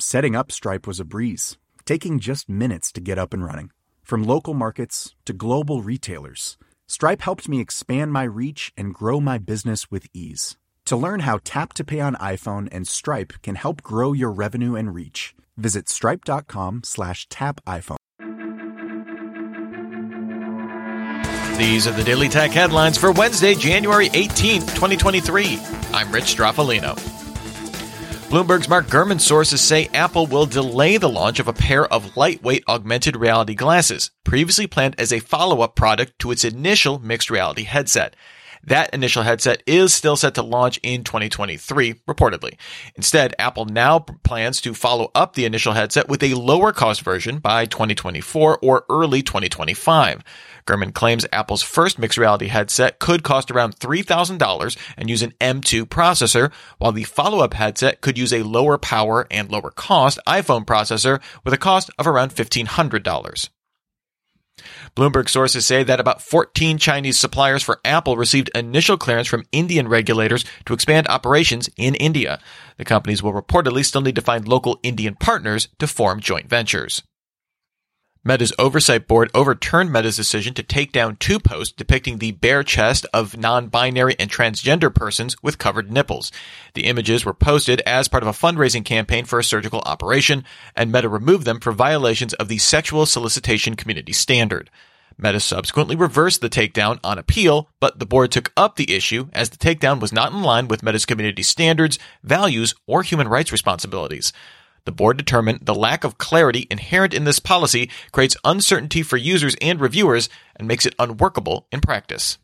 Setting up Stripe was a breeze, taking just minutes to get up and running. From local markets to global retailers, Stripe helped me expand my reach and grow my business with ease. To learn how Tap to Pay on iPhone and Stripe can help grow your revenue and reach, visit stripe.com slash tap iPhone. These are the Daily Tech headlines for Wednesday, January 18th, 2023. I'm Rich Stroffolino. Bloomberg's Mark Gurman sources say Apple will delay the launch of a pair of lightweight augmented reality glasses, previously planned as a follow-up product to its initial mixed reality headset. That initial headset is still set to launch in 2023, reportedly. Instead, Apple now plans to follow up the initial headset with a lower cost version by 2024 or early 2025. Gurman claims Apple's first mixed reality headset could cost around $3,000 and use an M2 processor, while the follow-up headset could use a lower power and lower cost iPhone processor with a cost of around $1,500. Bloomberg sources say that about 14 Chinese suppliers for Apple received initial clearance from Indian regulators to expand operations in India. The companies will reportedly still need to find local Indian partners to form joint ventures. Meta's oversight board overturned Meta's decision to take down two posts depicting the bare chest of non-binary and transgender persons with covered nipples. The images were posted as part of a fundraising campaign for a surgical operation, and Meta removed them for violations of the sexual solicitation community standard. Meta subsequently reversed the takedown on appeal, but the board took up the issue as the takedown was not in line with Meta's community standards, values, or human rights responsibilities. The board determined the lack of clarity inherent in this policy creates uncertainty for users and reviewers and makes it unworkable in practice.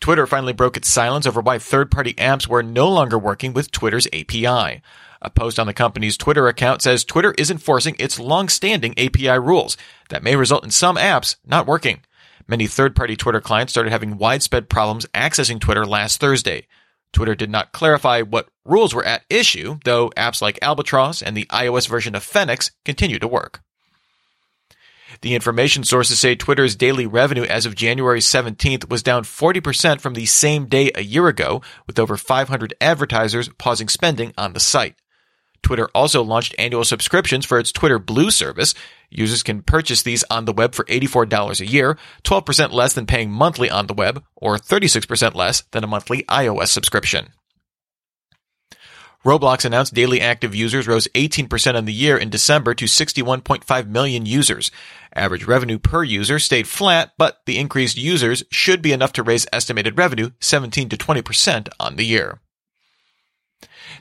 Twitter finally broke its silence over why third party apps were no longer working with Twitter's API. A post on the company's Twitter account says Twitter is enforcing its long standing API rules that may result in some apps not working. Many third party Twitter clients started having widespread problems accessing Twitter last Thursday. Twitter did not clarify what rules were at issue, though apps like Albatross and the iOS version of Fenix continue to work. The information sources say Twitter's daily revenue as of January 17th was down 40% from the same day a year ago, with over 500 advertisers pausing spending on the site. Twitter also launched annual subscriptions for its Twitter Blue service. Users can purchase these on the web for $84 a year, 12% less than paying monthly on the web, or 36% less than a monthly iOS subscription. Roblox announced daily active users rose 18% on the year in December to 61.5 million users. Average revenue per user stayed flat, but the increased users should be enough to raise estimated revenue 17 to 20% on the year.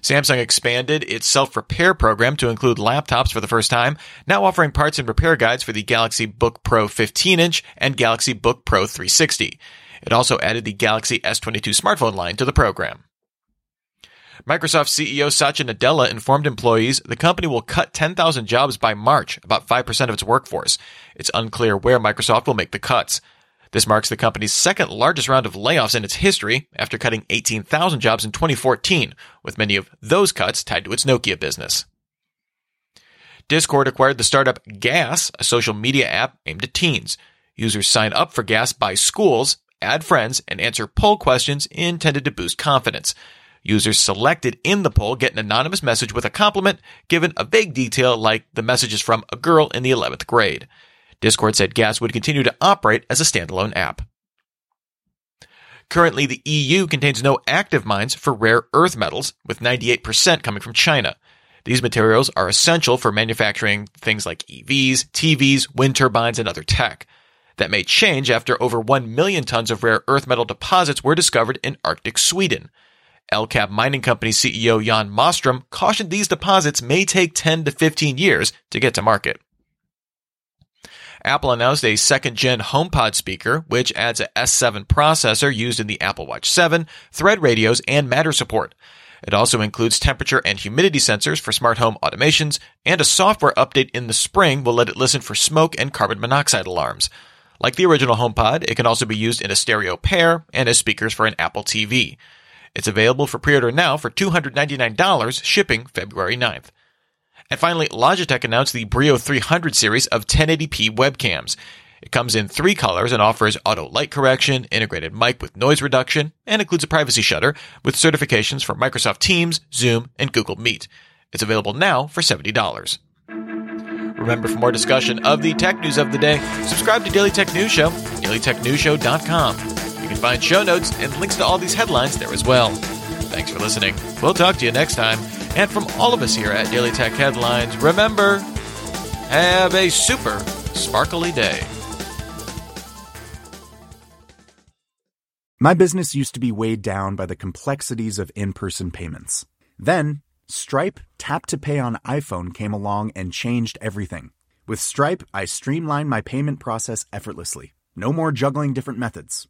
Samsung expanded its self-repair program to include laptops for the first time, now offering parts and repair guides for the Galaxy Book Pro 15-inch and Galaxy Book Pro 360. It also added the Galaxy S22 smartphone line to the program. Microsoft CEO Satya Nadella informed employees the company will cut 10,000 jobs by March, about 5% of its workforce. It's unclear where Microsoft will make the cuts. This marks the company's second largest round of layoffs in its history after cutting 18,000 jobs in 2014, with many of those cuts tied to its Nokia business. Discord acquired the startup Gas, a social media app aimed at teens. Users sign up for Gas by schools, add friends, and answer poll questions intended to boost confidence. Users selected in the poll get an anonymous message with a compliment given a vague detail like the message is from a girl in the 11th grade. Discord said Gas would continue to operate as a standalone app. Currently, the EU contains no active mines for rare earth metals, with 98% coming from China. These materials are essential for manufacturing things like EVs, TVs, wind turbines, and other tech. That may change after over 1 million tons of rare earth metal deposits were discovered in Arctic Sweden. LKAB Mining Company CEO Jan Mostrom cautioned these deposits may take 10 to 15 years to get to market. Apple announced a second gen HomePod speaker, which adds a S7 processor used in the Apple Watch 7, Thread radios, and Matter support. It also includes temperature and humidity sensors for smart home automations, and a software update in the spring will let it listen for smoke and carbon monoxide alarms. Like the original HomePod, it can also be used in a stereo pair and as speakers for an Apple TV. It's available for pre-order now for $299, shipping February 9th. And finally, Logitech announced the Brio 300 series of 1080p webcams. It comes in three colors and offers auto light correction, integrated mic with noise reduction, and includes a privacy shutter with certifications for Microsoft Teams, Zoom, and Google Meet. It's available now for $70. Remember, for more discussion of the tech news of the day, subscribe to Daily Tech News Show, dailytechnewsshow.com. You can find show notes and links to all these headlines there as well. Thanks for listening. We'll talk to you next time. And from all of us here at Daily Tech Headlines, remember, have a super sparkly day. My business used to be weighed down by the complexities of in person payments. Then, Stripe Tap to Pay on iPhone came along and changed everything. With Stripe, I streamlined my payment process effortlessly. No more juggling different methods,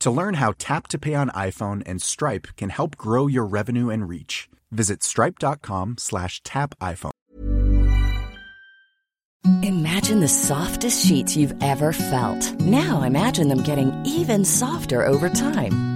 To learn how Tap to Pay on iPhone and Stripe can help grow your revenue and reach, visit stripe.com slash tap iPhone. Imagine the softest sheets you've ever felt. Now imagine them getting even softer over time.